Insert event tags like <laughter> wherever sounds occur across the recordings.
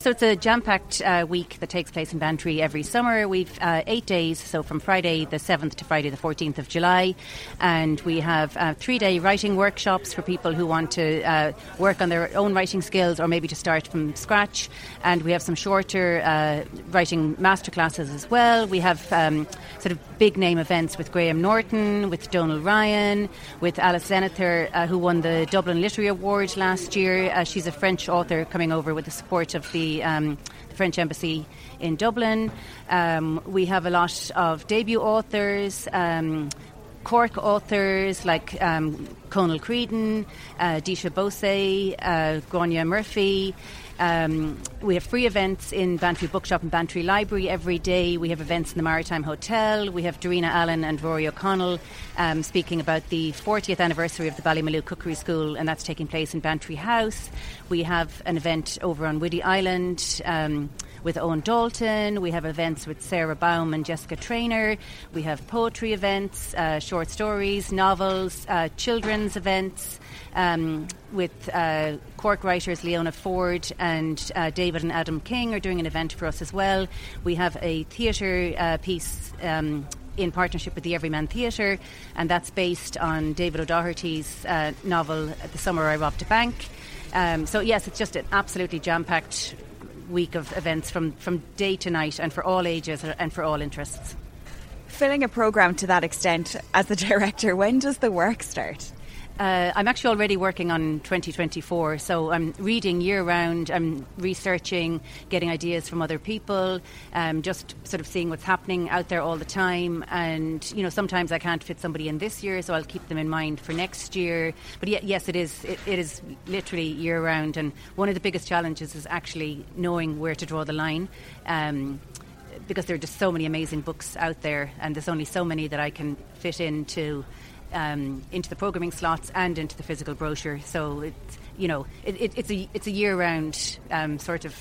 So it's a jam-packed uh, week that takes place in Bantry every summer. We've uh, eight days, so from Friday the 7th to Friday the 14th of July. And we have uh, three-day writing workshops for people who want to uh, work on their own writing skills or maybe to start from scratch. And we have some shorter uh, writing masterclasses as well. We have um, sort of big-name events with Graham Norton, with Donal Ryan, with Alice Zeniter, uh, who won the Dublin Literary Award last year. she's a French author coming over with the support of the um, the French Embassy in Dublin. Um, we have a lot of debut authors. Um, Cork authors like um, Conal Creedon, uh, Disha Bose, uh, Murphy. Um, we have free events in Bantry Bookshop and Bantry Library every day. We have events in the Maritime Hotel. We have Darina Allen and Rory O'Connell um, speaking about the 40th anniversary of the Ballymaloe Cookery School, and that's taking place in Bantry House. We have an event over on Whiddy Island. Um, with Owen Dalton. We have events with Sarah Baume and Jessica Traynor. We have poetry events, uh, short stories, novels, uh, children's events um, with uh, Cork writers Leona Ford and uh, David and Adam King are doing an event for us as well. We have a theatre uh, piece. Um, in partnership with the Everyman Theatre, and that's based on David O'Doherty's uh, novel "The Summer I Robbed a Bank." Um, so yes, it's just an absolutely jam-packed week of events from, from day to night, and for all ages and for all interests. Filling a programme to that extent, as the <laughs> director, when does the work start? Uh, I'm actually already working on 2024, so I'm reading year round. I'm researching, getting ideas from other people, um, just sort of seeing what's happening out there all the time. And you know, sometimes I can't fit somebody in this year, so I'll keep them in mind for next year. But yeah, yes, it is. It, it is literally year round, and one of the biggest challenges is actually knowing where to draw the line. Um, because there are just so many amazing books out there, and there's only so many that I can fit into um, into the programming slots and into the physical brochure. So it's you know it, it, it's a it's a year round um, sort of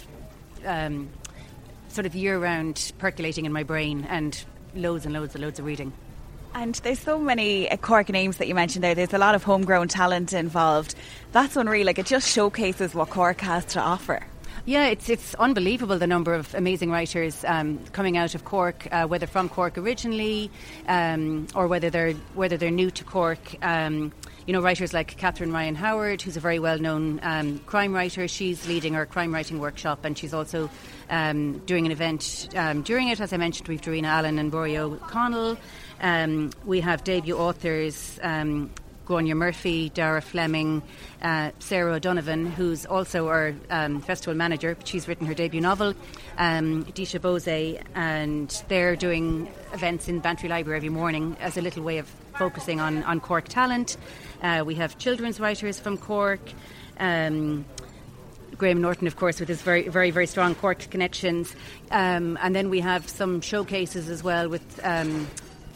um, sort of year round percolating in my brain and loads and loads and loads of reading. And there's so many uh, Cork names that you mentioned there. There's a lot of homegrown talent involved. That's unreal. Like it just showcases what Cork has to offer. Yeah, it's it's unbelievable the number of amazing writers um, coming out of Cork, uh, whether from Cork originally um, or whether they're whether they're new to Cork. Um, you know, writers like Catherine Ryan Howard, who's a very well known um, crime writer. She's leading our crime writing workshop and she's also um, doing an event um, during it. As I mentioned, we've Darina Allen and Rory O'Connell. We have debut authors Gráinne Murphy, Dara Fleming, uh, Sarah O'Donovan, who's also our um, festival manager. She's written her debut novel, um, Disha Bose, and they're doing events in Bantry Library every morning as a little way of focusing on, on Cork talent. Uh, we have children's writers from Cork. Um, Graham Norton, of course, with his very, very, very strong Cork connections. Um, and then we have some showcases as well with um,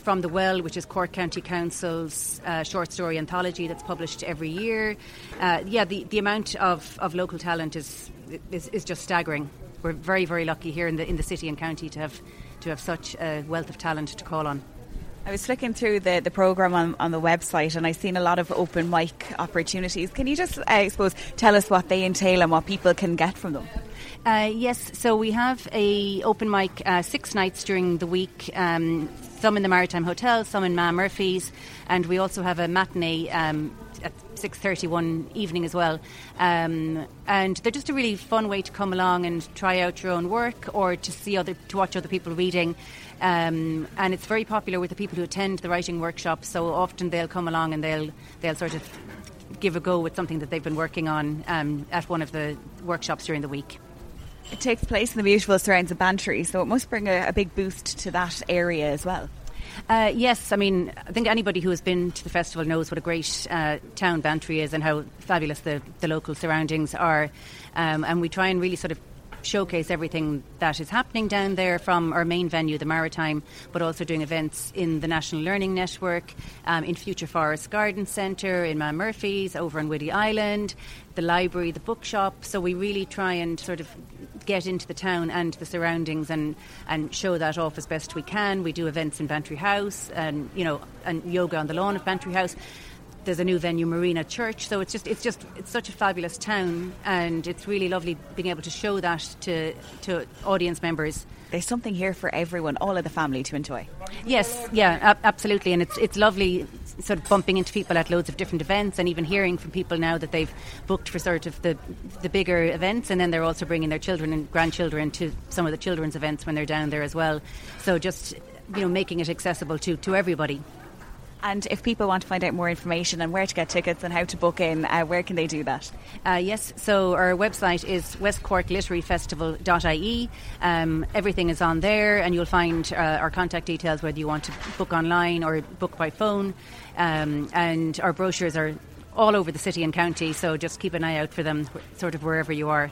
from the Well, which is Cork County Council's uh, short story anthology that's published every year. Uh, yeah, the, the amount of, of local talent is, is, is just staggering. We're very, very lucky here in the in the city and county to have to have such a wealth of talent to call on. I was flicking through the, the programme on, on the website and I've seen a lot of open mic opportunities. Can you just, I suppose, tell us what they entail and what people can get from them? Uh, yes, so we have a open mic uh, six nights during the week. Um, some in the Maritime Hotel, some in Ma Murphy's, and we also have a matinee um, at 6.30 one evening as well. Um, and they're just a really fun way to come along and try out your own work or to see other, to watch other people reading. Um, and it's very popular with the people who attend the writing workshops. So often they'll come along and they'll they'll sort of give a go with something that they've been working on um, at one of the workshops during the week. It takes place in the beautiful surrounds of Bantry, so it must bring a, a big boost to that area as well. Uh, yes, I mean, I think anybody who has been to the festival knows what a great uh, town Bantry is and how fabulous the, the local surroundings are. Um, and we try and really sort of showcase everything that is happening down there from our main venue, the Maritime, but also doing events in the National Learning Network, um, in Future Forest Garden Centre, in Ma Murphy's, over on Whiddy Island, the library, the bookshop. So we really try and sort of get into the town and the surroundings and, and show that off as best we can. We do events in Bantry House and you know and yoga on the lawn of Bantry House there's a new venue, Marina Church. So it's just it's just it's such a fabulous town, and it's really lovely being able to show that to to audience members. There's something here for everyone, all of the family to enjoy. Yes, yeah, ab- absolutely, and it's it's lovely sort of bumping into people at loads of different events, and even hearing from people now that they've booked for sort of the the bigger events, and then they're also bringing their children and grandchildren to some of the children's events when they're down there as well. So just you know making it accessible to to everybody. And if people want to find out more information on where to get tickets and how to book in, uh, where can they do that? Uh, yes, so our website is westcorkliteraryfestival.ie. Um, everything is on there, and you'll find uh, our contact details whether you want to book online or book by phone. Um, and our brochures are all over the city and county, so just keep an eye out for them, sort of wherever you are.